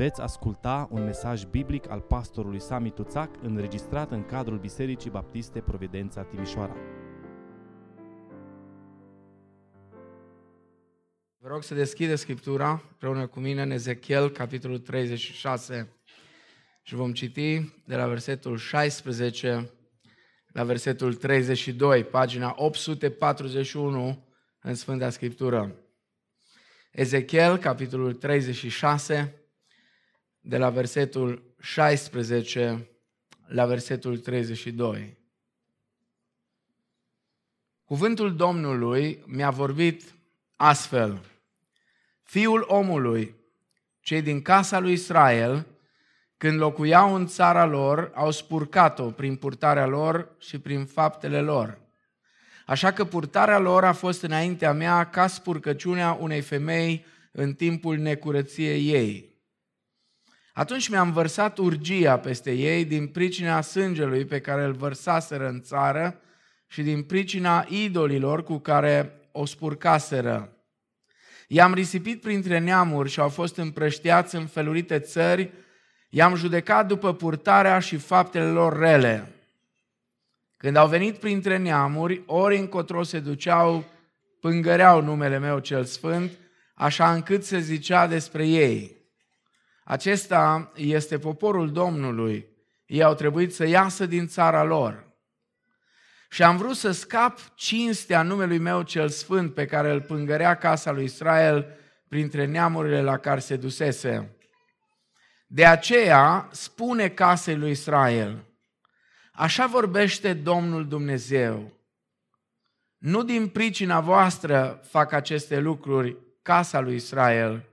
Veți asculta un mesaj biblic al pastorului Sami Tuțac înregistrat în cadrul Bisericii Baptiste Providența Timișoara. Vă rog să deschide Scriptura împreună cu mine în Ezechiel, capitolul 36 și vom citi de la versetul 16 la versetul 32, pagina 841 în Sfânta Scriptură. Ezechiel, capitolul 36, de la versetul 16 la versetul 32. Cuvântul Domnului mi-a vorbit astfel. Fiul omului, cei din casa lui Israel, când locuiau în țara lor, au spurcat-o prin purtarea lor și prin faptele lor. Așa că purtarea lor a fost înaintea mea ca spurcăciunea unei femei în timpul necurăției ei. Atunci mi-am vărsat urgia peste ei din pricina sângelui pe care îl vărsaseră în țară și din pricina idolilor cu care o spurcaseră. I-am risipit printre neamuri și au fost împrăștiați în felurite țări, i-am judecat după purtarea și faptele lor rele. Când au venit printre neamuri, ori încotro se duceau, pângăreau numele meu cel sfânt, așa încât se zicea despre ei – acesta este poporul Domnului. Ei au trebuit să iasă din țara lor. Și am vrut să scap cinstea numelui meu cel sfânt pe care îl pângărea casa lui Israel printre neamurile la care se dusese. De aceea spune casei lui Israel, așa vorbește Domnul Dumnezeu. Nu din pricina voastră fac aceste lucruri casa lui Israel,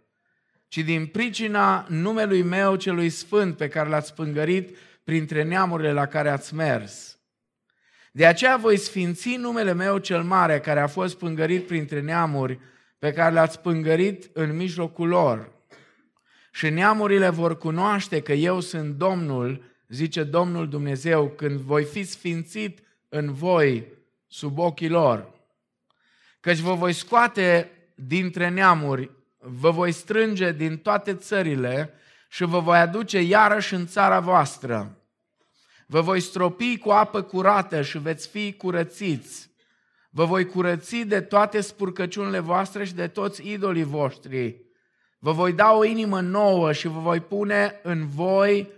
ci din pricina numelui meu celui sfânt pe care l-ați pângărit printre neamurile la care ați mers. De aceea voi sfinți numele meu cel mare care a fost pângărit printre neamuri, pe care l-ați pângărit în mijlocul lor. Și neamurile vor cunoaște că eu sunt Domnul, zice Domnul Dumnezeu, când voi fi sfințit în voi sub ochii lor. Căci vă voi scoate dintre neamuri vă voi strânge din toate țările și vă voi aduce iarăși în țara voastră. Vă voi stropi cu apă curată și veți fi curățiți. Vă voi curăți de toate spurcăciunile voastre și de toți idolii voștri. Vă voi da o inimă nouă și vă voi pune în voi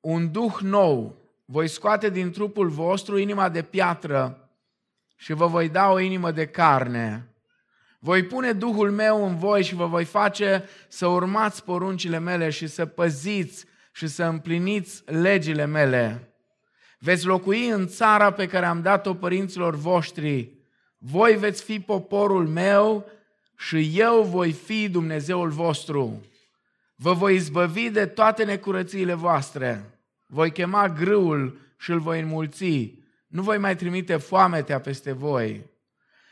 un duh nou. Voi scoate din trupul vostru inima de piatră și vă voi da o inimă de carne. Voi pune Duhul meu în voi și vă voi face să urmați poruncile mele și să păziți și să împliniți legile mele. Veți locui în țara pe care am dat-o părinților voștri. Voi veți fi poporul meu și eu voi fi Dumnezeul vostru. Vă voi izbăvi de toate necurățiile voastre. Voi chema grâul și îl voi înmulți. Nu voi mai trimite foametea peste voi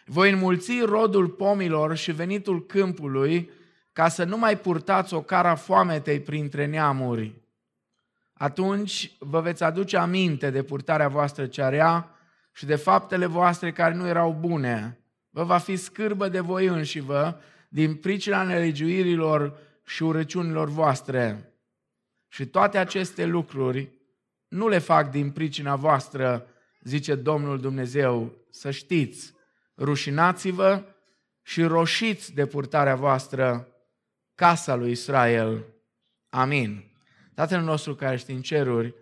voi înmulți rodul pomilor și venitul câmpului, ca să nu mai purtați o cara foametei printre neamuri. Atunci vă veți aduce aminte de purtarea voastră cea rea și de faptele voastre care nu erau bune. Vă va fi scârbă de voi înși vă din pricina nelegiuirilor și urăciunilor voastre. Și toate aceste lucruri nu le fac din pricina voastră, zice Domnul Dumnezeu, să știți rușinați-vă și roșiți de purtarea voastră casa lui Israel. Amin. Tatăl nostru care ești în ceruri,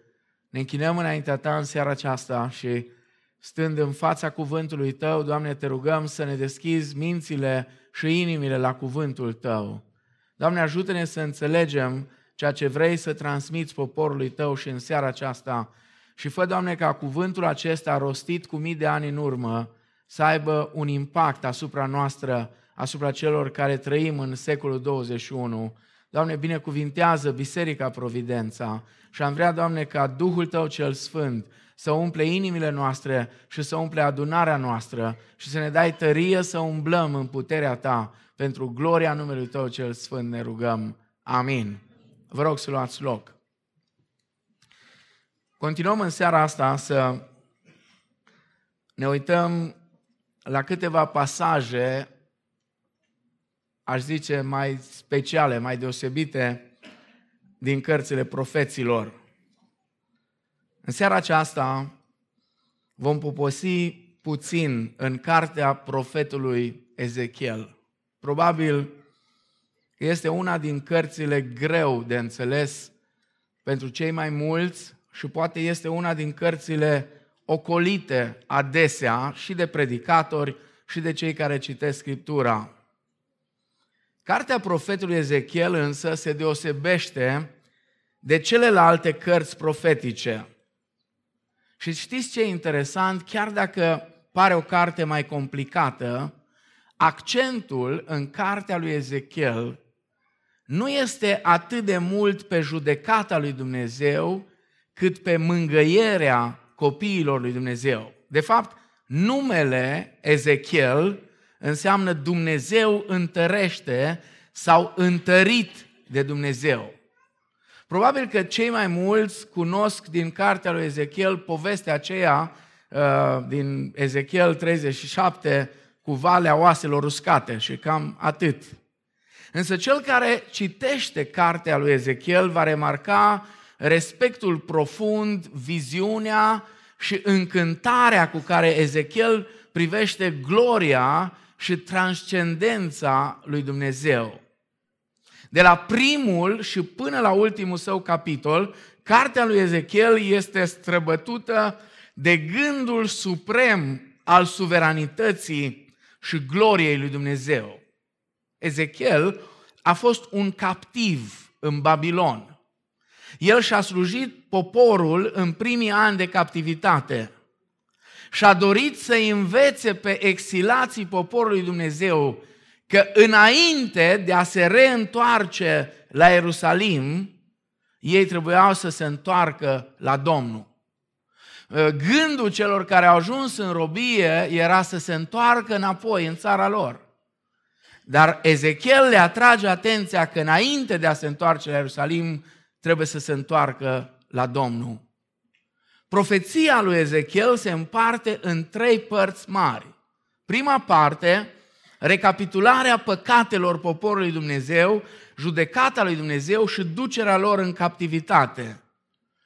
ne închinăm înaintea Ta în seara aceasta și stând în fața cuvântului Tău, Doamne, te rugăm să ne deschizi mințile și inimile la cuvântul Tău. Doamne, ajută-ne să înțelegem ceea ce vrei să transmiți poporului Tău și în seara aceasta și fă, Doamne, ca cuvântul acesta rostit cu mii de ani în urmă să aibă un impact asupra noastră, asupra celor care trăim în secolul 21. Doamne, binecuvintează Biserica Providența și am vrea, Doamne, ca Duhul Tău cel Sfânt să umple inimile noastre și să umple adunarea noastră și să ne dai tărie să umblăm în puterea Ta. Pentru gloria numelui Tău cel Sfânt ne rugăm. Amin. Vă rog să luați loc. Continuăm în seara asta să ne uităm la câteva pasaje, aș zice, mai speciale, mai deosebite, din cărțile profeților. În seara aceasta vom poposi puțin în cartea profetului Ezechiel. Probabil este una din cărțile greu de înțeles pentru cei mai mulți și poate este una din cărțile ocolite adesea și de predicatori și de cei care citesc Scriptura. Cartea profetului Ezechiel însă se deosebește de celelalte cărți profetice. Și știți ce e interesant? Chiar dacă pare o carte mai complicată, accentul în cartea lui Ezechiel nu este atât de mult pe judecata lui Dumnezeu, cât pe mângăierea copiilor lui Dumnezeu. De fapt, numele Ezechiel înseamnă Dumnezeu întărește sau întărit de Dumnezeu. Probabil că cei mai mulți cunosc din cartea lui Ezechiel povestea aceea uh, din Ezechiel 37 cu valea oaselor uscate și cam atât. Însă cel care citește cartea lui Ezechiel va remarca respectul profund, viziunea și încântarea cu care Ezechiel privește gloria și transcendența lui Dumnezeu. De la primul și până la ultimul său capitol, cartea lui Ezechiel este străbătută de gândul suprem al suveranității și gloriei lui Dumnezeu. Ezechiel a fost un captiv în Babilon. El și-a slujit poporul în primii ani de captivitate și a dorit să învețe pe exilații poporului Dumnezeu că înainte de a se reîntoarce la Ierusalim, ei trebuiau să se întoarcă la Domnul. Gândul celor care au ajuns în robie era să se întoarcă înapoi în țara lor. Dar Ezechiel le atrage atenția că înainte de a se întoarce la Ierusalim, trebuie să se întoarcă la Domnul. Profeția lui Ezechiel se împarte în trei părți mari. Prima parte, recapitularea păcatelor poporului Dumnezeu, judecata lui Dumnezeu și ducerea lor în captivitate.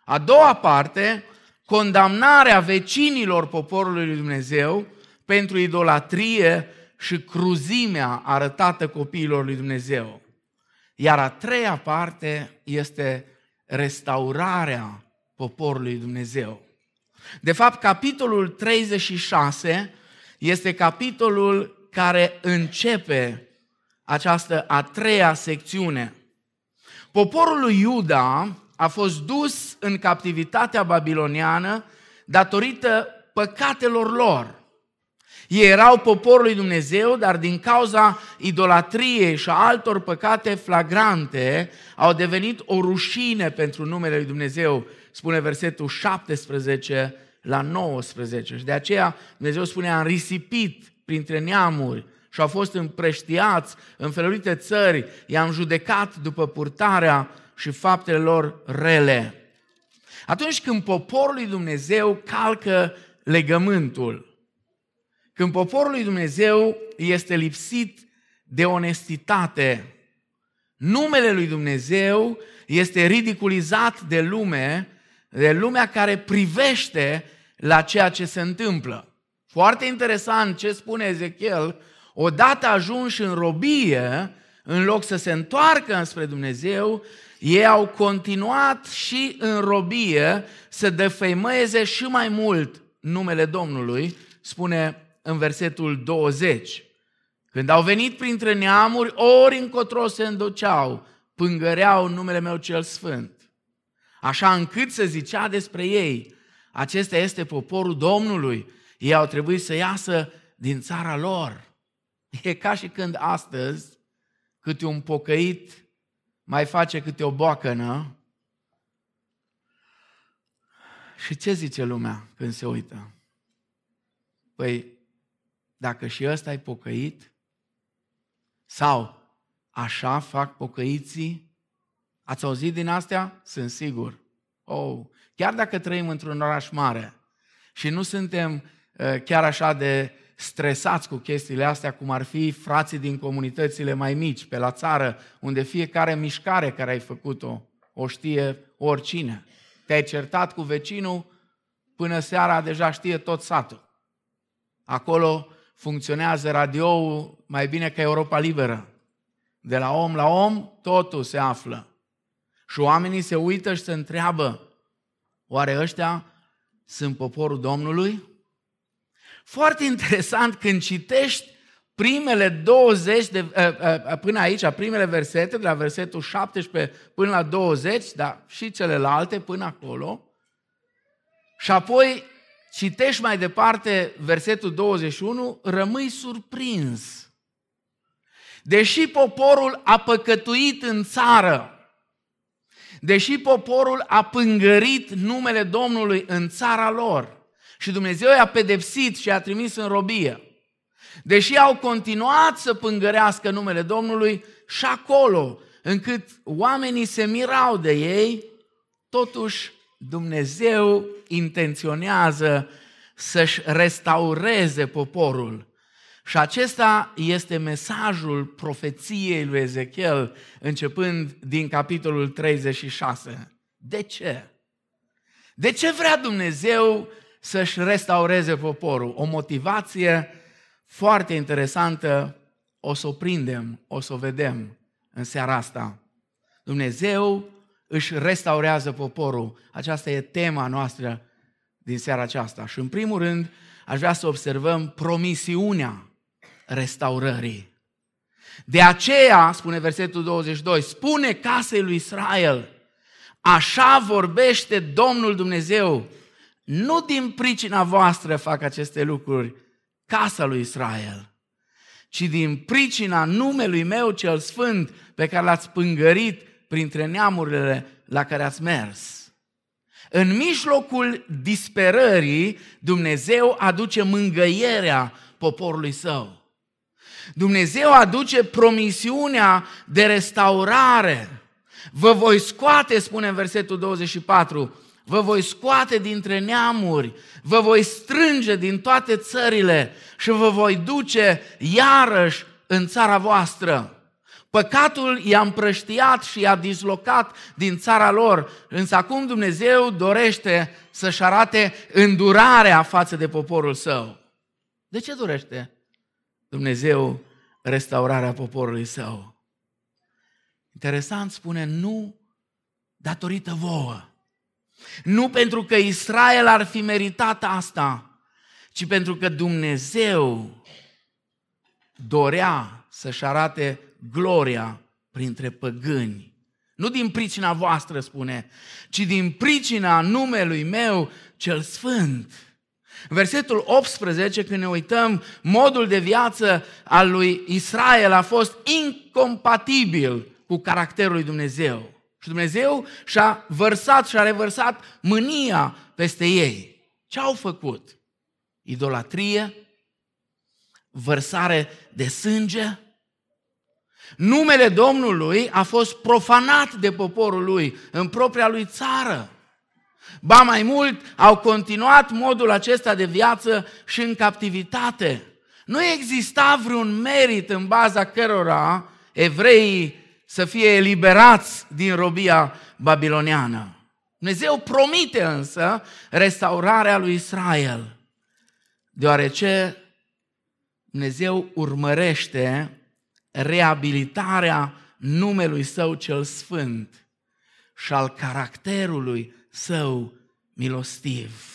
A doua parte, condamnarea vecinilor poporului lui Dumnezeu pentru idolatrie și cruzimea arătată copiilor lui Dumnezeu. Iar a treia parte este restaurarea poporului Dumnezeu. De fapt, capitolul 36 este capitolul care începe această a treia secțiune. Poporul lui Iuda a fost dus în captivitatea babiloniană datorită păcatelor lor. Ei erau poporul lui Dumnezeu, dar din cauza idolatriei și a altor păcate flagrante, au devenit o rușine pentru numele lui Dumnezeu, spune versetul 17 la 19. Și de aceea Dumnezeu spune, am risipit printre neamuri și au fost împreștiați în felurite țări, i-am judecat după purtarea și faptele lor rele. Atunci când poporul lui Dumnezeu calcă legământul, când poporul lui Dumnezeu este lipsit de onestitate, numele lui Dumnezeu este ridiculizat de lume, de lumea care privește la ceea ce se întâmplă. Foarte interesant ce spune Ezechiel, odată ajunși în robie, în loc să se întoarcă înspre Dumnezeu, ei au continuat și în robie să defăimeze și mai mult numele Domnului, spune în versetul 20. Când au venit printre neamuri, ori încotro se îndoceau, pângăreau numele meu cel sfânt. Așa încât să zicea despre ei, acesta este poporul Domnului, ei au trebuit să iasă din țara lor. E ca și când astăzi câte un pocăit mai face câte o boacănă și ce zice lumea când se uită? Păi, dacă și ăsta e pocăit? Sau așa fac pocăiții? Ați auzit din astea? Sunt sigur. Oh, chiar dacă trăim într-un oraș mare și nu suntem uh, chiar așa de stresați cu chestiile astea, cum ar fi frații din comunitățile mai mici, pe la țară, unde fiecare mișcare care ai făcut-o, o știe oricine. Te-ai certat cu vecinul, până seara deja știe tot satul. Acolo funcționează radioul mai bine ca Europa Liberă. De la om la om, totul se află. Și oamenii se uită și se întreabă, oare ăștia sunt poporul Domnului? Foarte interesant când citești primele 20 de, până aici, primele versete, de la versetul 17 până la 20, dar și celelalte până acolo, și apoi citești mai departe versetul 21, rămâi surprins. Deși poporul a păcătuit în țară, deși poporul a pângărit numele Domnului în țara lor și Dumnezeu i-a pedepsit și i-a trimis în robie, deși au continuat să pângărească numele Domnului și acolo, încât oamenii se mirau de ei, totuși Dumnezeu intenționează să-și restaureze poporul. Și acesta este mesajul profeției lui Ezechiel, începând din capitolul 36. De ce? De ce vrea Dumnezeu să-și restaureze poporul? O motivație foarte interesantă, o să o prindem, o să o vedem în seara asta. Dumnezeu își restaurează poporul. Aceasta e tema noastră din seara aceasta. Și în primul rând, aș vrea să observăm promisiunea restaurării. De aceea, spune versetul 22, spune casei lui Israel, așa vorbește Domnul Dumnezeu, nu din pricina voastră fac aceste lucruri, casa lui Israel, ci din pricina numelui meu cel sfânt pe care l-ați pângărit printre neamurile la care ați mers. În mijlocul disperării, Dumnezeu aduce mângăierea poporului său. Dumnezeu aduce promisiunea de restaurare. Vă voi scoate, spune în versetul 24, vă voi scoate dintre neamuri, vă voi strânge din toate țările și vă voi duce iarăși în țara voastră. Păcatul i-a împrăștiat și i-a dislocat din țara lor, însă acum Dumnezeu dorește să-și arate îndurarea față de poporul său. De ce dorește Dumnezeu restaurarea poporului său? Interesant spune, nu datorită vouă. Nu pentru că Israel ar fi meritat asta, ci pentru că Dumnezeu dorea să-și arate gloria printre păgâni. Nu din pricina voastră, spune, ci din pricina numelui meu cel sfânt. Versetul 18, când ne uităm, modul de viață al lui Israel a fost incompatibil cu caracterul lui Dumnezeu. Și Dumnezeu și-a vărsat și-a revărsat mânia peste ei. Ce au făcut? Idolatrie, vărsare de sânge, Numele Domnului a fost profanat de poporul lui în propria lui țară. Ba mai mult, au continuat modul acesta de viață și în captivitate. Nu exista vreun merit în baza cărora evreii să fie eliberați din robia babiloniană. Dumnezeu promite însă restaurarea lui Israel, deoarece Dumnezeu urmărește reabilitarea numelui său cel sfânt și al caracterului său milostiv.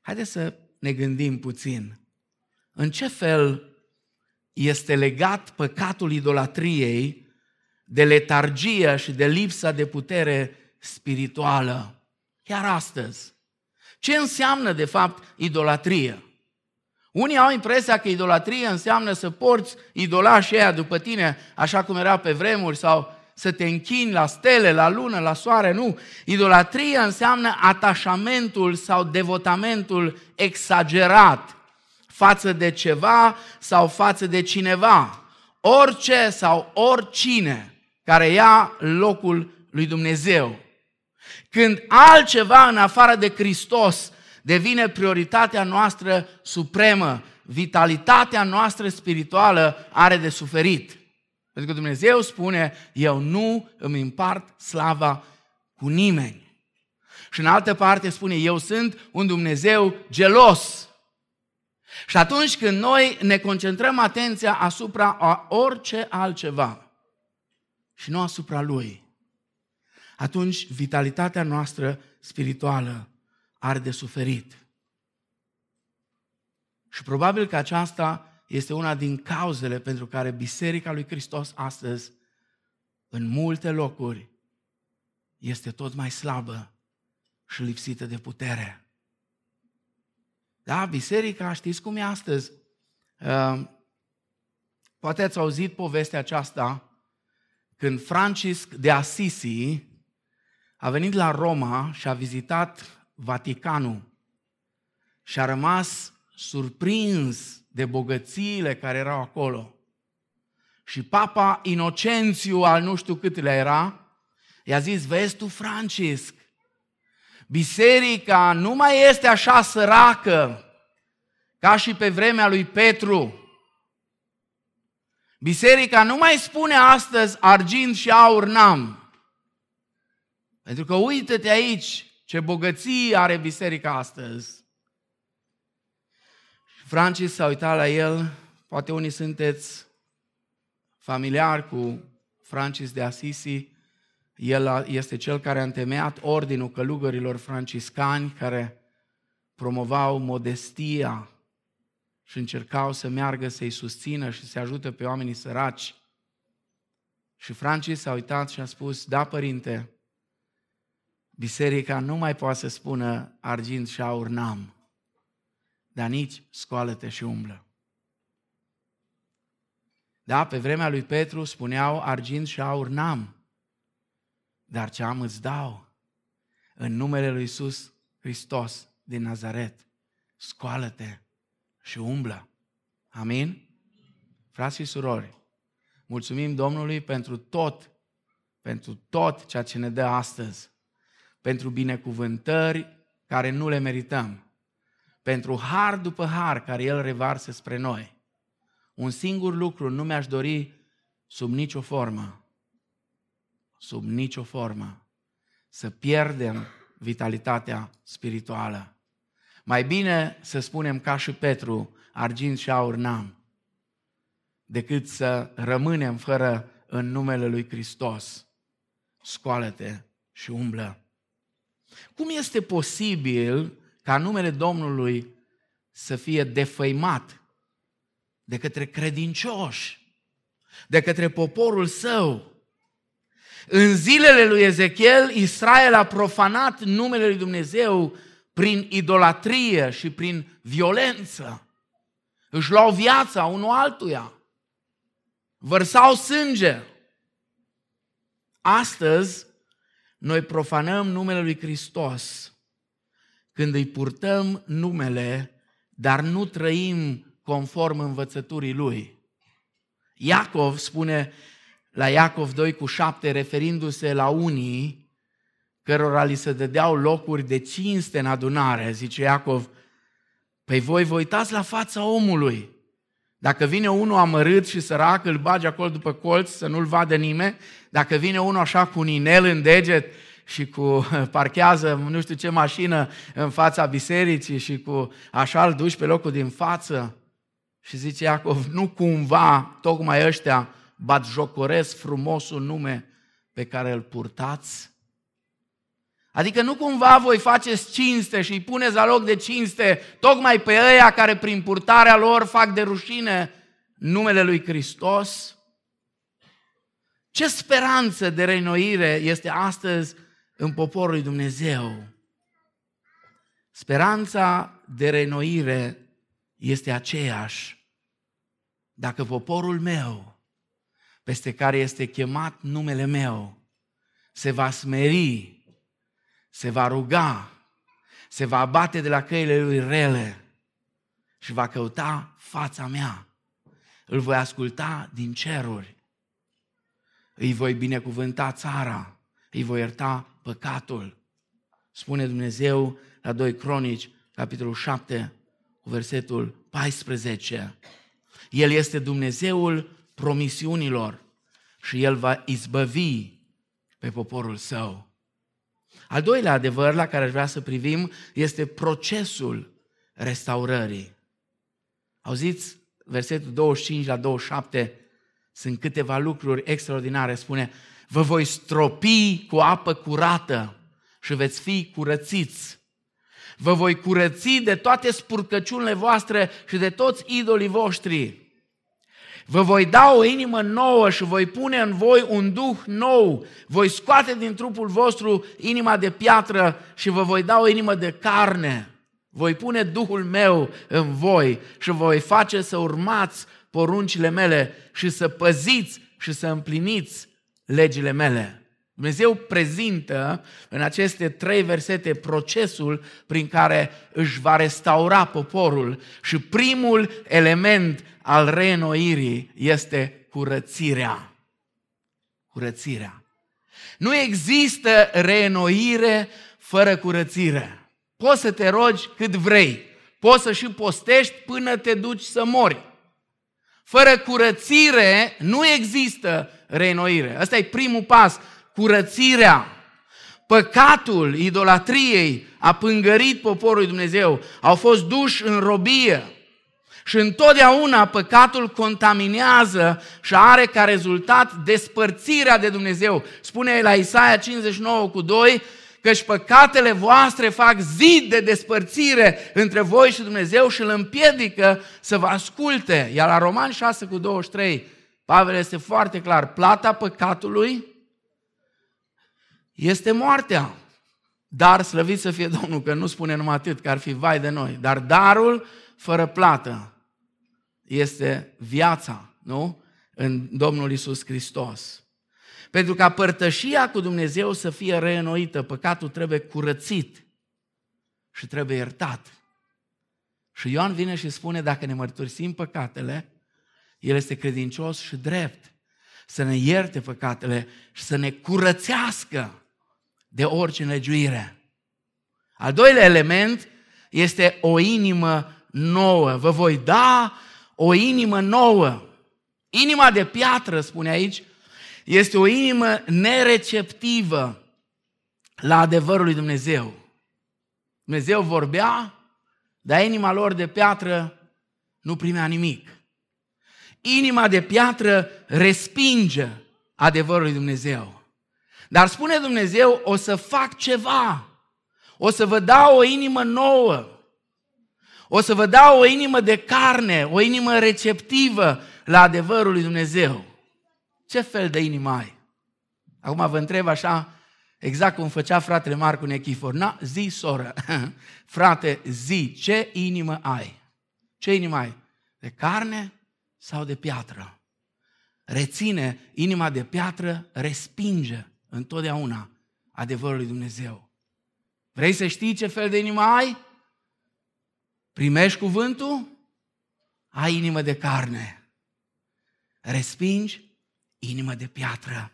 Haideți să ne gândim puțin. În ce fel este legat păcatul idolatriei de letargie și de lipsa de putere spirituală? Chiar astăzi. Ce înseamnă, de fapt, idolatrie? Unii au impresia că idolatrie înseamnă să porți idolașii aia după tine, așa cum era pe vremuri, sau să te închini la stele, la lună, la soare. Nu. Idolatrie înseamnă atașamentul sau devotamentul exagerat față de ceva sau față de cineva. Orice sau oricine care ia locul lui Dumnezeu. Când altceva în afară de Hristos devine prioritatea noastră supremă. Vitalitatea noastră spirituală are de suferit. Pentru că Dumnezeu spune, eu nu îmi împart slava cu nimeni. Și în altă parte spune, eu sunt un Dumnezeu gelos. Și atunci când noi ne concentrăm atenția asupra a orice altceva și nu asupra Lui, atunci vitalitatea noastră spirituală are de suferit. Și probabil că aceasta este una din cauzele pentru care Biserica lui Hristos astăzi, în multe locuri, este tot mai slabă și lipsită de putere. Da, biserica, știți cum e astăzi? Uh, poate ați auzit povestea aceasta când Francisc de Assisi a venit la Roma și a vizitat Vaticanul și a rămas surprins de bogățiile care erau acolo. Și papa Inocențiu al nu știu cât le era, i-a zis, vezi tu, Francisc, biserica nu mai este așa săracă ca și pe vremea lui Petru. Biserica nu mai spune astăzi argint și aur n-am. Pentru că uită-te aici ce bogății are biserica astăzi. Francis s-a uitat la el, poate unii sunteți familiar cu Francis de Assisi, el este cel care a întemeiat ordinul călugărilor franciscani care promovau modestia și încercau să meargă să-i susțină și să ajute pe oamenii săraci. Și Francis s-a uitat și a spus, da, părinte, biserica nu mai poate să spună argint și aur n-am dar nici scoală-te și umblă. Da, pe vremea lui Petru spuneau argint și aur n-am, dar ce am îți dau în numele lui Iisus Hristos din Nazaret. Scoală-te și umblă. Amin? Frați și surori, mulțumim Domnului pentru tot, pentru tot ceea ce ne dă astăzi, pentru binecuvântări care nu le merităm, pentru har după har care El revarsă spre noi. Un singur lucru nu mi-aș dori sub nicio formă, sub nicio formă, să pierdem vitalitatea spirituală. Mai bine să spunem ca și Petru, argint și aur n-am, decât să rămânem fără în numele lui Hristos. Scoală-te și umblă. Cum este posibil ca numele Domnului să fie defăimat de către credincioși, de către poporul său. În zilele lui Ezechiel, Israel a profanat numele lui Dumnezeu prin idolatrie și prin violență. Își luau viața unul altuia. Vărsau sânge. Astăzi, noi profanăm numele lui Hristos când îi purtăm numele, dar nu trăim conform învățăturii lui. Iacov spune la Iacov 2 cu 7, referindu-se la unii cărora li se dădeau locuri de cinste în adunare, zice Iacov, păi voi vă uitați la fața omului. Dacă vine unul amărât și sărac, îl bagi acolo după colț să nu-l vadă nimeni. Dacă vine unul așa cu un inel în deget, și cu parchează nu știu ce mașină în fața bisericii și cu așa îl duci pe locul din față. Și zice Iacov, nu cumva tocmai ăștia bat jocoresc frumosul nume pe care îl purtați? Adică nu cumva voi faceți cinste și îi puneți la loc de cinste tocmai pe ăia care prin purtarea lor fac de rușine numele lui Hristos? Ce speranță de renoire este astăzi în poporul lui Dumnezeu. Speranța de renoire este aceeași. Dacă poporul meu, peste care este chemat numele meu, se va smeri, se va ruga, se va abate de la căile lui rele și va căuta fața mea, îl voi asculta din ceruri, îi voi binecuvânta țara, îi voi ierta păcatul. Spune Dumnezeu la 2 Cronici, capitolul 7, cu versetul 14. El este Dumnezeul promisiunilor. și El va izbăvi pe poporul său. Al doilea adevăr la care aș vrea să privim este procesul restaurării. Auziți, versetul 25 la 27 sunt câteva lucruri extraordinare. Spune, vă voi stropi cu apă curată și veți fi curățiți. Vă voi curăți de toate spurcăciunile voastre și de toți idolii voștri. Vă voi da o inimă nouă și voi pune în voi un duh nou. Voi scoate din trupul vostru inima de piatră și vă voi da o inimă de carne. Voi pune Duhul meu în voi și voi face să urmați poruncile mele și să păziți și să împliniți legile mele. Dumnezeu prezintă în aceste trei versete procesul prin care își va restaura poporul și primul element al reînnoirii este curățirea. Curățirea. Nu există reînnoire fără curățire. Poți să te rogi cât vrei. Poți să și postești până te duci să mori. Fără curățire nu există reînnoire. Ăsta e primul pas, curățirea. Păcatul idolatriei a pângărit poporul Dumnezeu. Au fost duși în robie. Și întotdeauna păcatul contaminează și are ca rezultat despărțirea de Dumnezeu. Spune la Isaia 59 cu 2, căci păcatele voastre fac zid de despărțire între voi și Dumnezeu și îl împiedică să vă asculte. Iar la Roman 6 cu 23, Pavel este foarte clar, plata păcatului este moartea. Dar slăvit să fie Domnul, că nu spune numai atât, că ar fi vai de noi. Dar darul fără plată este viața, nu? În Domnul Isus Hristos. Pentru ca părtășia cu Dumnezeu să fie reînnoită, păcatul trebuie curățit și trebuie iertat. Și Ioan vine și spune, dacă ne mărturisim păcatele, El este credincios și drept să ne ierte păcatele și să ne curățească de orice nelegiuire. Al doilea element este o inimă nouă. Vă voi da o inimă nouă. Inima de piatră, spune aici, este o inimă nereceptivă la adevărul lui Dumnezeu. Dumnezeu vorbea, dar inima lor de piatră nu primea nimic. Inima de piatră respinge adevărul lui Dumnezeu. Dar spune Dumnezeu, o să fac ceva. O să vă dau o inimă nouă. O să vă dau o inimă de carne, o inimă receptivă la adevărul lui Dumnezeu. Ce fel de inimă ai? Acum vă întreb așa, exact cum făcea fratele Marcu Nechifor. Na, zi, soră, frate, zi, ce inimă ai? Ce inimă ai? De carne sau de piatră? Reține, inima de piatră respinge întotdeauna adevărul lui Dumnezeu. Vrei să știi ce fel de inimă ai? Primești cuvântul? Ai inimă de carne. Respingi? Inimă de piatră.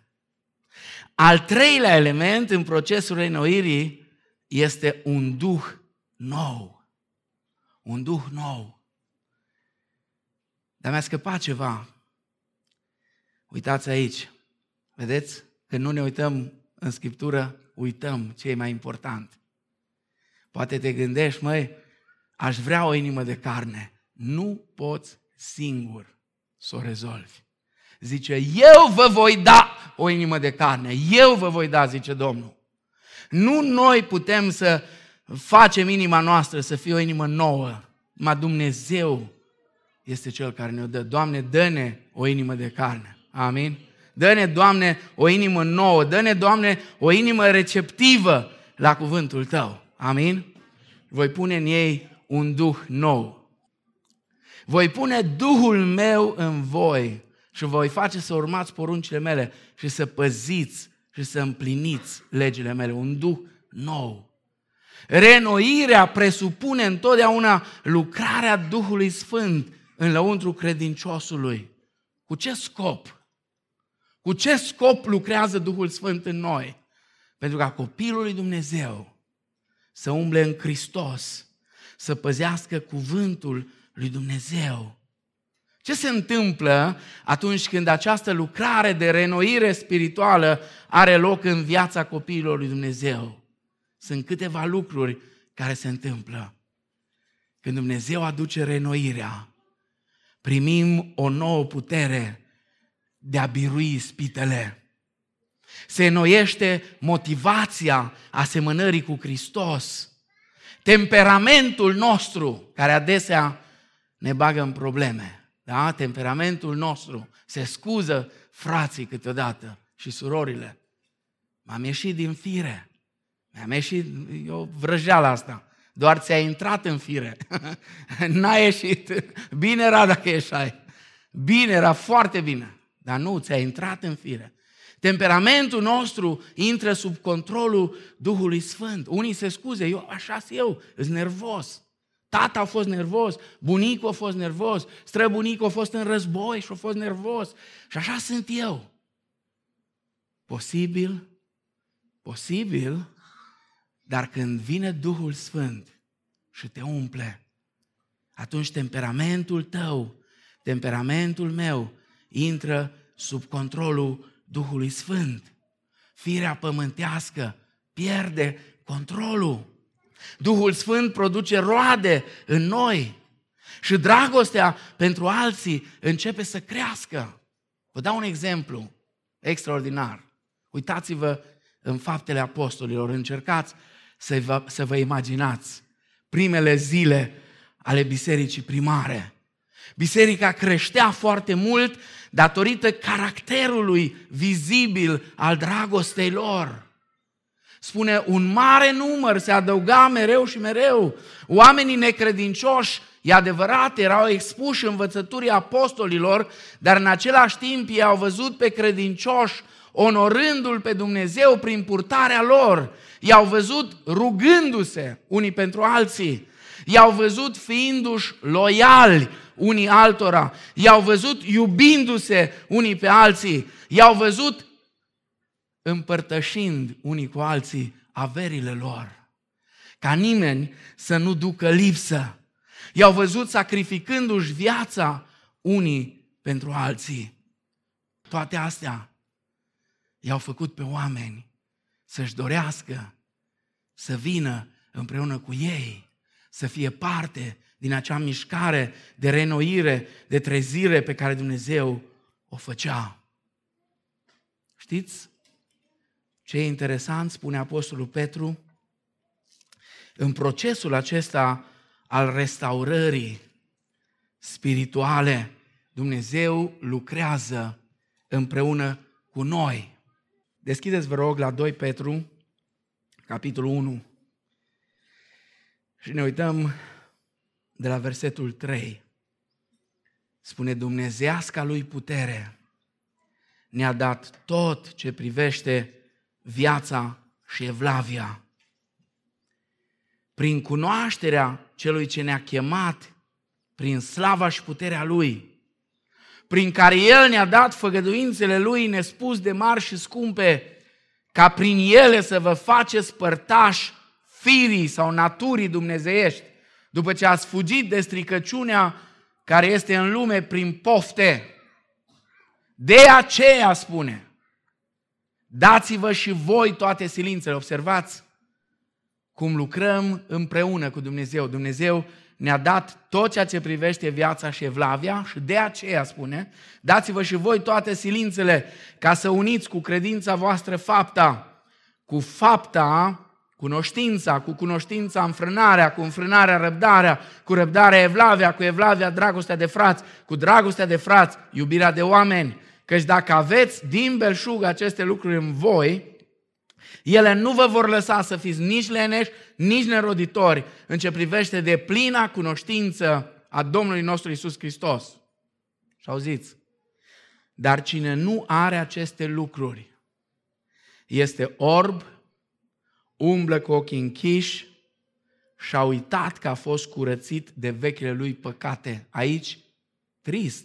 Al treilea element în procesul renoirii este un duh nou. Un duh nou. Dar mi-a scăpat ceva. Uitați aici. Vedeți? Când nu ne uităm în Scriptură, uităm ce e mai important. Poate te gândești, măi, aș vrea o inimă de carne. Nu poți singur să o rezolvi. Zice, eu vă voi da o inimă de carne. Eu vă voi da, zice Domnul. Nu noi putem să facem inima noastră să fie o inimă nouă. Ma Dumnezeu este Cel care ne-o dă. Doamne, dă-ne o inimă de carne. Amin? Dă-ne, Doamne, o inimă nouă. Dă-ne, Doamne, o inimă receptivă la cuvântul Tău. Amin? Voi pune în ei un duh nou. Voi pune Duhul meu în voi și voi face să urmați poruncile mele și să păziți și să împliniți legile mele. Un duh nou. Renoirea presupune întotdeauna lucrarea Duhului Sfânt în lăuntru credinciosului. Cu ce scop? Cu ce scop lucrează Duhul Sfânt în noi? Pentru ca copilul lui Dumnezeu să umble în Hristos, să păzească cuvântul lui Dumnezeu Ce se întâmplă atunci când această lucrare de renoire spirituală are loc în viața copiilor lui Dumnezeu? Sunt câteva lucruri care se întâmplă. Când Dumnezeu aduce renoirea, primim o nouă putere de a birui spitele. Se înnoiește motivația asemănării cu Hristos. Temperamentul nostru, care adesea ne bagă în probleme, da? temperamentul nostru se scuză frații câteodată și surorile. M-am ieșit din fire. Mi-am ieșit, eu vrăjeală asta. Doar ți-a intrat în fire. N-a ieșit. Bine era dacă ieșai. Bine, era foarte bine. Dar nu, ți-a intrat în fire. Temperamentul nostru intră sub controlul Duhului Sfânt. Unii se scuze, eu așa sunt eu, sunt nervos. Tata a fost nervos, bunicul a fost nervos, străbunicul a fost în război și a fost nervos. Și așa sunt eu. Posibil, posibil, dar când vine Duhul Sfânt și te umple, atunci temperamentul tău, temperamentul meu, intră sub controlul Duhului Sfânt. Firea pământească pierde controlul. Duhul Sfânt produce roade în noi și dragostea pentru alții începe să crească. Vă dau un exemplu extraordinar. Uitați-vă în faptele apostolilor, încercați să vă, să vă imaginați primele zile ale bisericii primare. Biserica creștea foarte mult datorită caracterului vizibil al dragostei lor. Spune, un mare număr se adăuga mereu și mereu. Oamenii necredincioși, e adevărat, erau expuși învățăturii apostolilor, dar în același timp ei au văzut pe credincioși onorându-L pe Dumnezeu prin purtarea lor. I-au văzut rugându-se unii pentru alții. I-au văzut fiindu-și loiali unii altora. I-au văzut iubindu-se unii pe alții. I-au văzut împărtășind unii cu alții averile lor. Ca nimeni să nu ducă lipsă. I-au văzut sacrificându-și viața unii pentru alții. Toate astea i-au făcut pe oameni să-și dorească să vină împreună cu ei, să fie parte din acea mișcare de renoire, de trezire pe care Dumnezeu o făcea. Știți ce e interesant, spune Apostolul Petru? În procesul acesta al restaurării spirituale, Dumnezeu lucrează împreună cu noi. Deschideți, vă rog, la 2 Petru, capitolul 1. Și ne uităm de la versetul 3. Spune Dumnezeasca lui putere ne-a dat tot ce privește viața și evlavia. Prin cunoașterea celui ce ne-a chemat, prin slava și puterea lui, prin care El ne-a dat făgăduințele Lui nespus de mari și scumpe, ca prin ele să vă faceți părtași firii sau naturii dumnezeiești, după ce ați fugit de stricăciunea care este în lume prin pofte. De aceea spune, dați-vă și voi toate silințele. Observați cum lucrăm împreună cu Dumnezeu. Dumnezeu ne-a dat tot ceea ce privește viața și evlavia și de aceea spune, dați-vă și voi toate silințele ca să uniți cu credința voastră fapta, cu fapta cunoștința, cu cunoștința înfrânarea, cu înfrânarea răbdarea, cu răbdarea evlavia, cu evlavia dragostea de frați, cu dragostea de frați, iubirea de oameni. Căci dacă aveți din belșug aceste lucruri în voi, ele nu vă vor lăsa să fiți nici leneși, nici neroditori în ce privește de plina cunoștință a Domnului nostru Isus Hristos. Și auziți, dar cine nu are aceste lucruri este orb, umblă cu ochii închiși și a uitat că a fost curățit de vechile lui păcate. Aici, trist,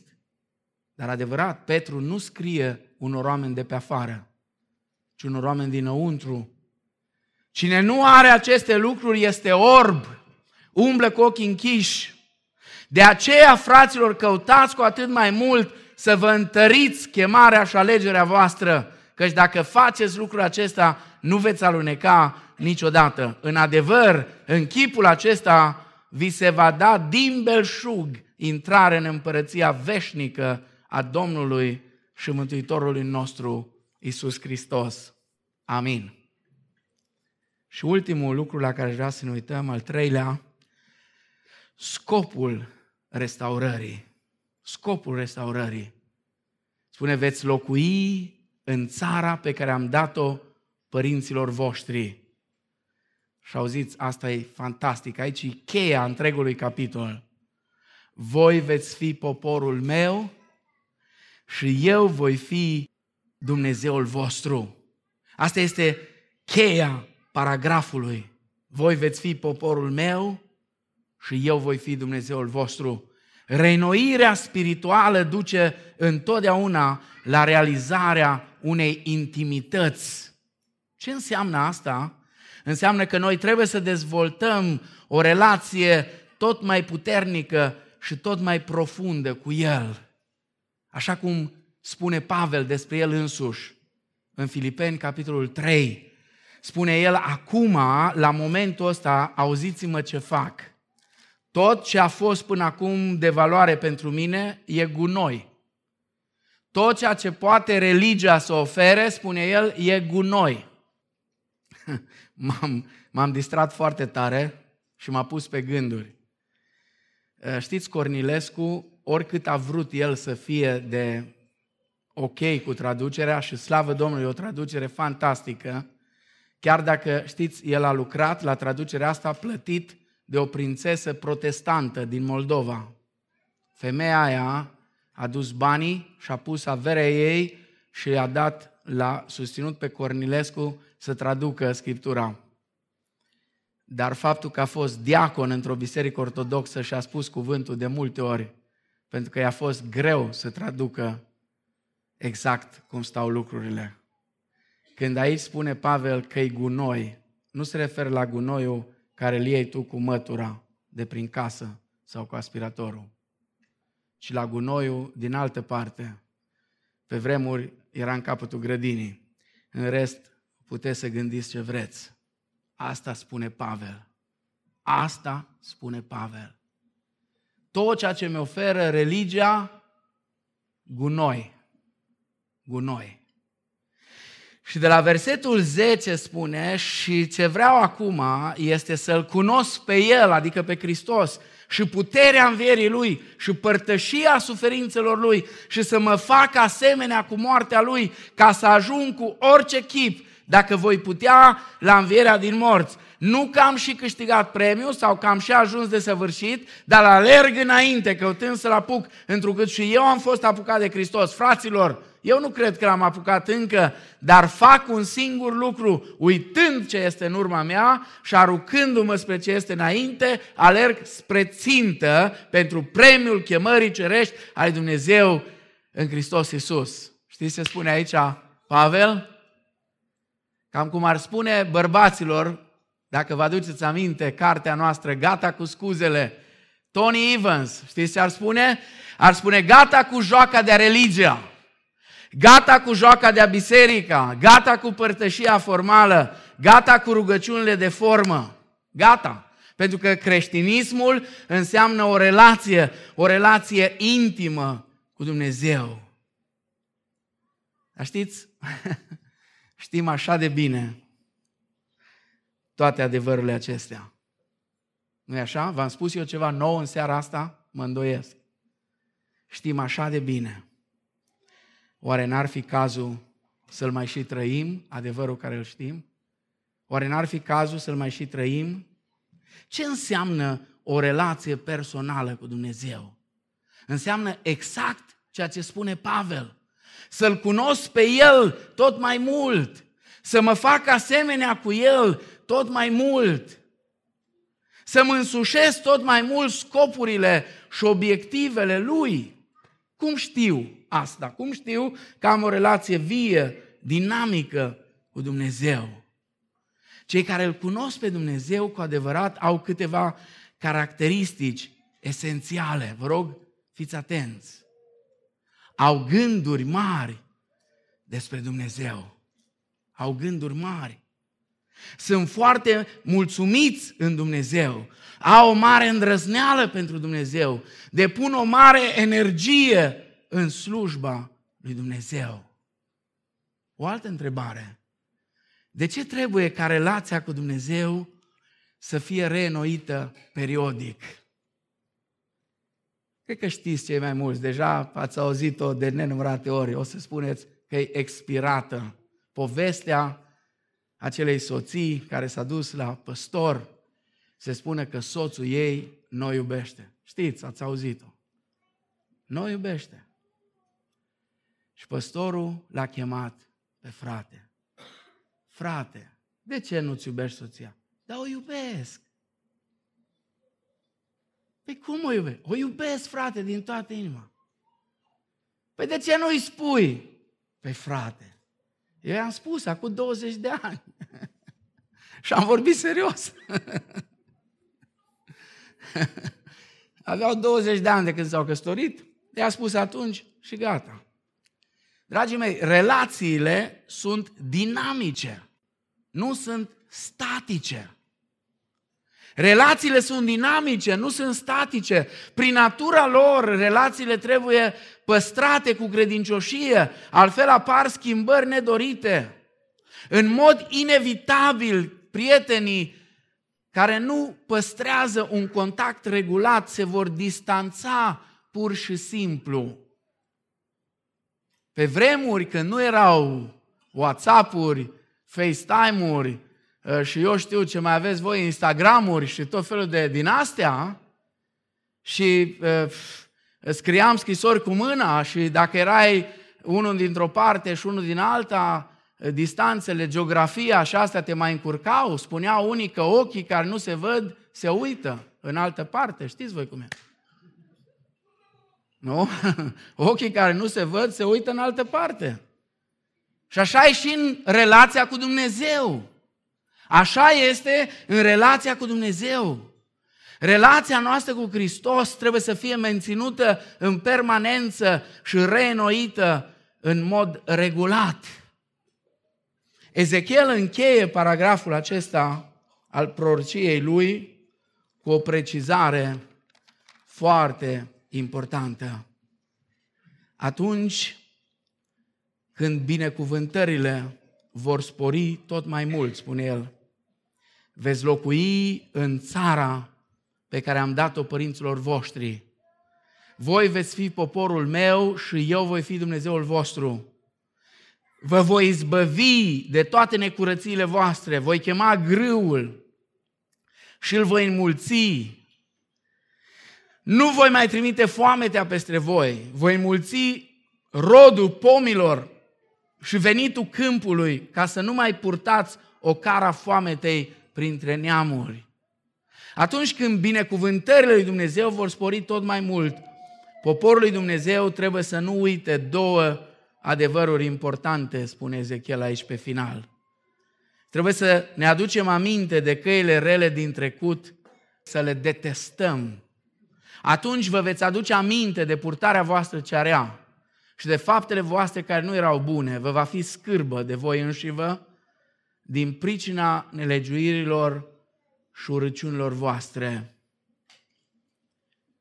dar adevărat, Petru nu scrie unor oameni de pe afară, ci unor oameni dinăuntru. Cine nu are aceste lucruri este orb, umblă cu ochii închiși. De aceea, fraților, căutați cu atât mai mult să vă întăriți chemarea și alegerea voastră, căci dacă faceți lucrul acesta, nu veți aluneca niciodată. În adevăr, în chipul acesta vi se va da din belșug intrare în împărăția veșnică a Domnului și Mântuitorului nostru, Isus Hristos. Amin. Și ultimul lucru la care vreau să ne uităm, al treilea, scopul restaurării. Scopul restaurării. Spune, veți locui în țara pe care am dat-o părinților voștri. Și auziți, asta e fantastic. Aici e cheia întregului capitol. Voi veți fi poporul meu și eu voi fi Dumnezeul vostru. Asta este cheia paragrafului. Voi veți fi poporul meu și eu voi fi Dumnezeul vostru. Renoirea spirituală duce întotdeauna la realizarea unei intimități. Ce înseamnă asta? Înseamnă că noi trebuie să dezvoltăm o relație tot mai puternică și tot mai profundă cu El. Așa cum spune Pavel despre el însuși în Filipeni, capitolul 3. Spune el, acum, la momentul ăsta, auziți-mă ce fac. Tot ce a fost până acum de valoare pentru mine e gunoi. Tot ceea ce poate religia să ofere, spune el, e gunoi. M-am, m-am distrat foarte tare și m-a pus pe gânduri. Știți, Cornilescu, oricât a vrut el să fie de ok cu traducerea și slavă Domnului, o traducere fantastică, chiar dacă, știți, el a lucrat la traducerea asta plătit de o prințesă protestantă din Moldova. Femeia aia a dus banii și a pus averea ei și i-a dat la susținut pe Cornilescu să traducă Scriptura. Dar faptul că a fost diacon într-o biserică ortodoxă și a spus cuvântul de multe ori, pentru că i-a fost greu să traducă exact cum stau lucrurile. Când aici spune Pavel că e gunoi, nu se referă la gunoiul care îl iei tu cu mătura de prin casă sau cu aspiratorul, ci la gunoiul din altă parte. Pe vremuri era în capătul grădinii. În rest, puteți să gândiți ce vreți. Asta spune Pavel. Asta spune Pavel. Tot ceea ce mi oferă religia, gunoi. Gunoi. Și de la versetul 10 spune, și ce vreau acum este să-L cunosc pe El, adică pe Hristos, și puterea învierii Lui și părtășia suferințelor Lui și să mă fac asemenea cu moartea Lui ca să ajung cu orice chip, dacă voi putea, la învierea din morți. Nu că am și câștigat premiu sau că am și ajuns de săvârșit, dar alerg înainte, căutând să-L apuc, întrucât și eu am fost apucat de Hristos. Fraților, eu nu cred că l-am apucat încă, dar fac un singur lucru, uitând ce este în urma mea și arucându-mă spre ce este înainte, alerg spre țintă pentru premiul chemării cerești al Dumnezeu în Hristos Iisus. Știți ce spune aici Pavel? Cam cum ar spune bărbaților, dacă vă aduceți aminte, cartea noastră, gata cu scuzele, Tony Evans, știți ce ar spune? Ar spune, gata cu joaca de religia. Gata cu joaca de-a biserica, gata cu părtășia formală, gata cu rugăciunile de formă. Gata. Pentru că creștinismul înseamnă o relație, o relație intimă cu Dumnezeu. Dar știți, știm așa de bine toate adevărurile acestea. nu e așa? V-am spus eu ceva nou în seara asta? Mă îndoiesc. Știm așa de bine Oare n-ar fi cazul să-l mai și trăim, adevărul care îl știm? Oare n-ar fi cazul să-l mai și trăim? Ce înseamnă o relație personală cu Dumnezeu? Înseamnă exact ceea ce spune Pavel. Să-L cunosc pe El tot mai mult, să mă fac asemenea cu El tot mai mult, să mă însușesc tot mai mult scopurile și obiectivele Lui. Cum știu? Asta? Cum știu că am o relație vie, dinamică cu Dumnezeu? Cei care îl cunosc pe Dumnezeu cu adevărat au câteva caracteristici esențiale. Vă rog, fiți atenți. Au gânduri mari despre Dumnezeu. Au gânduri mari. Sunt foarte mulțumiți în Dumnezeu. Au o mare îndrăzneală pentru Dumnezeu. Depun o mare energie în slujba lui Dumnezeu. O altă întrebare. De ce trebuie ca relația cu Dumnezeu să fie reînnoită periodic? Cred că știți cei mai mulți, deja ați auzit-o de nenumărate ori, o să spuneți că e expirată. Povestea acelei soții care s-a dus la păstor, se spune că soțul ei nu iubește. Știți, ați auzit-o. Nu iubește. Și păstorul l-a chemat pe frate. Frate, de ce nu-ți iubești soția? Dar o iubesc. Păi cum o iubesc? O iubesc, frate, din toată inima. Păi de ce nu-i spui? Păi frate, eu i-am spus acum 20 de ani. și am vorbit serios. Aveau 20 de ani de când s-au căsătorit, i-a spus atunci și gata. Dragii mei, relațiile sunt dinamice, nu sunt statice. Relațiile sunt dinamice, nu sunt statice. Prin natura lor, relațiile trebuie păstrate cu credincioșie, altfel apar schimbări nedorite. În mod inevitabil, prietenii care nu păstrează un contact regulat se vor distanța pur și simplu. Pe vremuri când nu erau WhatsApp-uri, FaceTime-uri uh, și eu știu ce mai aveți voi, Instagram-uri și tot felul de din astea, și uh, scriam scrisori cu mâna și dacă erai unul dintr-o parte și unul din alta, uh, distanțele, geografia și astea te mai încurcau. Spuneau unii că ochii care nu se văd se uită în altă parte. Știți voi cum e? Nu? Ochii care nu se văd se uită în altă parte. Și așa e și în relația cu Dumnezeu. Așa este în relația cu Dumnezeu. Relația noastră cu Hristos trebuie să fie menținută în permanență și reînnoită în mod regulat. Ezechiel încheie paragraful acesta al prorociei lui cu o precizare foarte importantă. Atunci când binecuvântările vor spori tot mai mult, spune el, veți locui în țara pe care am dat-o părinților voștri. Voi veți fi poporul meu și eu voi fi Dumnezeul vostru. Vă voi izbăvi de toate necurățiile voastre, voi chema grâul și îl voi înmulți. Nu voi mai trimite foametea peste voi, voi înmulți rodul pomilor și venitul câmpului ca să nu mai purtați o cara foametei printre neamuri. Atunci când binecuvântările lui Dumnezeu vor spori tot mai mult, poporul lui Dumnezeu trebuie să nu uite două adevăruri importante, spune Ezechiel aici pe final. Trebuie să ne aducem aminte de căile rele din trecut, să le detestăm. Atunci vă veți aduce aminte de purtarea voastră cea rea și de faptele voastre care nu erau bune, vă va fi scârbă de voi înșivă din pricina nelegiuirilor și urăciunilor voastre.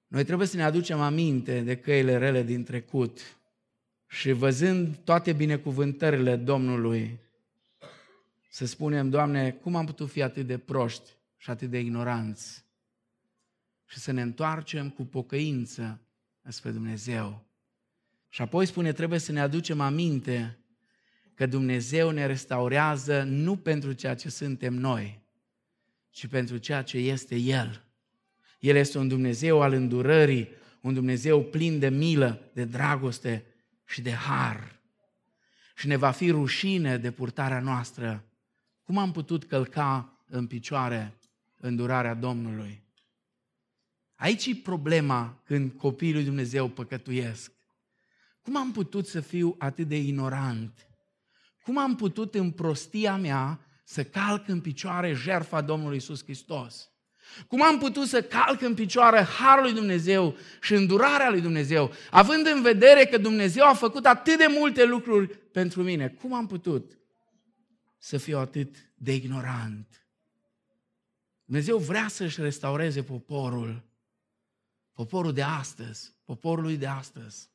Noi trebuie să ne aducem aminte de căile rele din trecut și văzând toate binecuvântările Domnului, să spunem, Doamne, cum am putut fi atât de proști și atât de ignoranți? Și să ne întoarcem cu pocăință spre Dumnezeu și apoi spune, trebuie să ne aducem aminte că Dumnezeu ne restaurează nu pentru ceea ce suntem noi, ci pentru ceea ce este El. El este un Dumnezeu al îndurării, un Dumnezeu plin de milă, de dragoste și de har. Și ne va fi rușine de purtarea noastră. Cum am putut călca în picioare îndurarea Domnului? Aici e problema când copiii lui Dumnezeu păcătuiesc. Cum am putut să fiu atât de ignorant? Cum am putut în prostia mea să calc în picioare jertfa Domnului Isus Hristos? Cum am putut să calc în picioare harul lui Dumnezeu și îndurarea lui Dumnezeu, având în vedere că Dumnezeu a făcut atât de multe lucruri pentru mine? Cum am putut să fiu atât de ignorant? Dumnezeu vrea să-și restaureze poporul, poporul de astăzi, poporul lui de astăzi.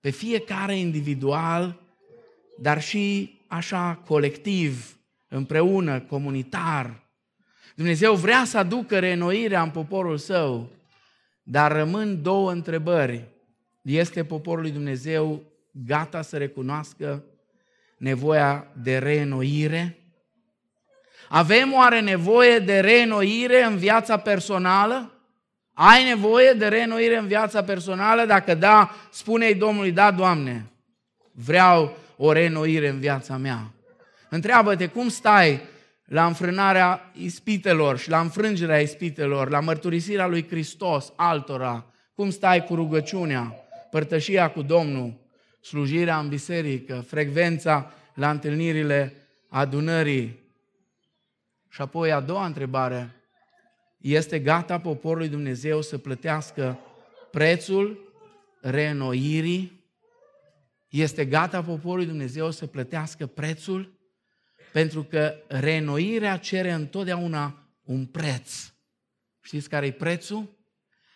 Pe fiecare individual, dar și așa colectiv, împreună, comunitar. Dumnezeu vrea să aducă reînnoirea în poporul său, dar rămân două întrebări. Este poporul lui Dumnezeu gata să recunoască nevoia de reînnoire? Avem oare nevoie de reînnoire în viața personală? Ai nevoie de reînnoire în viața personală? Dacă da, spune-i Domnului, da, Doamne, vreau o reînnoire în viața mea. Întreabă-te cum stai la înfrânarea ispitelor și la înfrângerea ispitelor, la mărturisirea lui Hristos altora, cum stai cu rugăciunea, părtășia cu Domnul, slujirea în biserică, frecvența la întâlnirile adunării. Și apoi a doua întrebare, este gata poporul lui Dumnezeu să plătească prețul reînnoirii? Este gata poporul lui Dumnezeu să plătească prețul? Pentru că reînnoirea cere întotdeauna un preț. Știți care e prețul?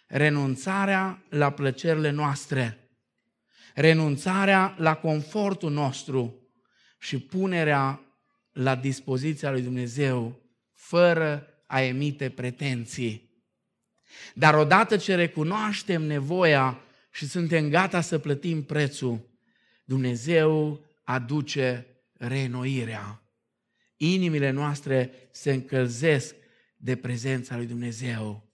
Renunțarea la plăcerile noastre, renunțarea la confortul nostru și punerea la dispoziția lui Dumnezeu fără a emite pretenții. Dar odată ce recunoaștem nevoia și suntem gata să plătim prețul, Dumnezeu aduce reînnoirea. Inimile noastre se încălzesc de prezența lui Dumnezeu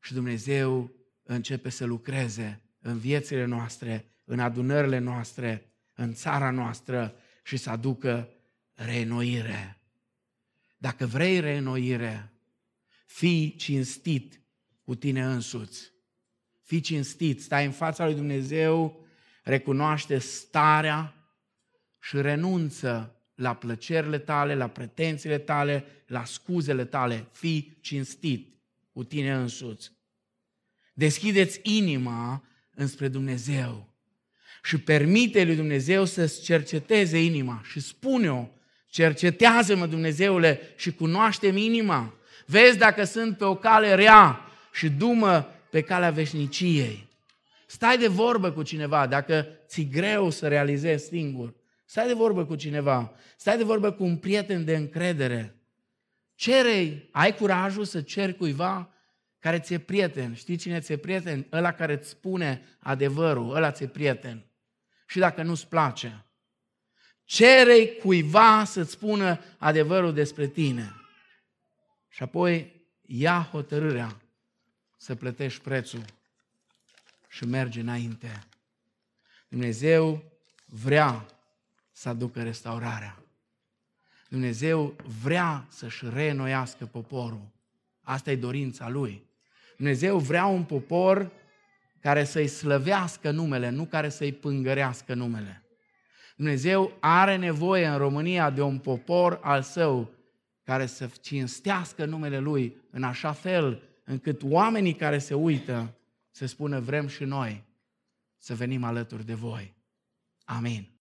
și Dumnezeu începe să lucreze în viețile noastre, în adunările noastre, în țara noastră și să aducă reînnoire. Dacă vrei reînnoire, fii cinstit cu tine însuți. Fii cinstit, stai în fața lui Dumnezeu, recunoaște starea și renunță la plăcerile tale, la pretențiile tale, la scuzele tale. Fii cinstit cu tine însuți. Deschideți inima înspre Dumnezeu și permite lui Dumnezeu să-ți cerceteze inima și spune-o Cercetează-mă, Dumnezeule, și cunoaște-mi inima. Vezi dacă sunt pe o cale rea și dumă pe calea veșniciei. Stai de vorbă cu cineva, dacă ți greu să realizezi singur. Stai de vorbă cu cineva. Stai de vorbă cu un prieten de încredere. Cere, ai curajul să ceri cuiva care ți-e prieten. Știi cine ți-e prieten? Ăla care îți spune adevărul, ăla ți-e prieten. Și dacă nu-ți place, cere cuiva să-ți spună adevărul despre tine. Și apoi ia hotărârea să plătești prețul și mergi înainte. Dumnezeu vrea să aducă restaurarea. Dumnezeu vrea să-și reînnoiască poporul. Asta e dorința Lui. Dumnezeu vrea un popor care să-i slăvească numele, nu care să-i pângărească numele. Dumnezeu are nevoie în România de un popor al său care să cinstească numele Lui în așa fel încât oamenii care se uită să spună vrem și noi să venim alături de voi. Amin.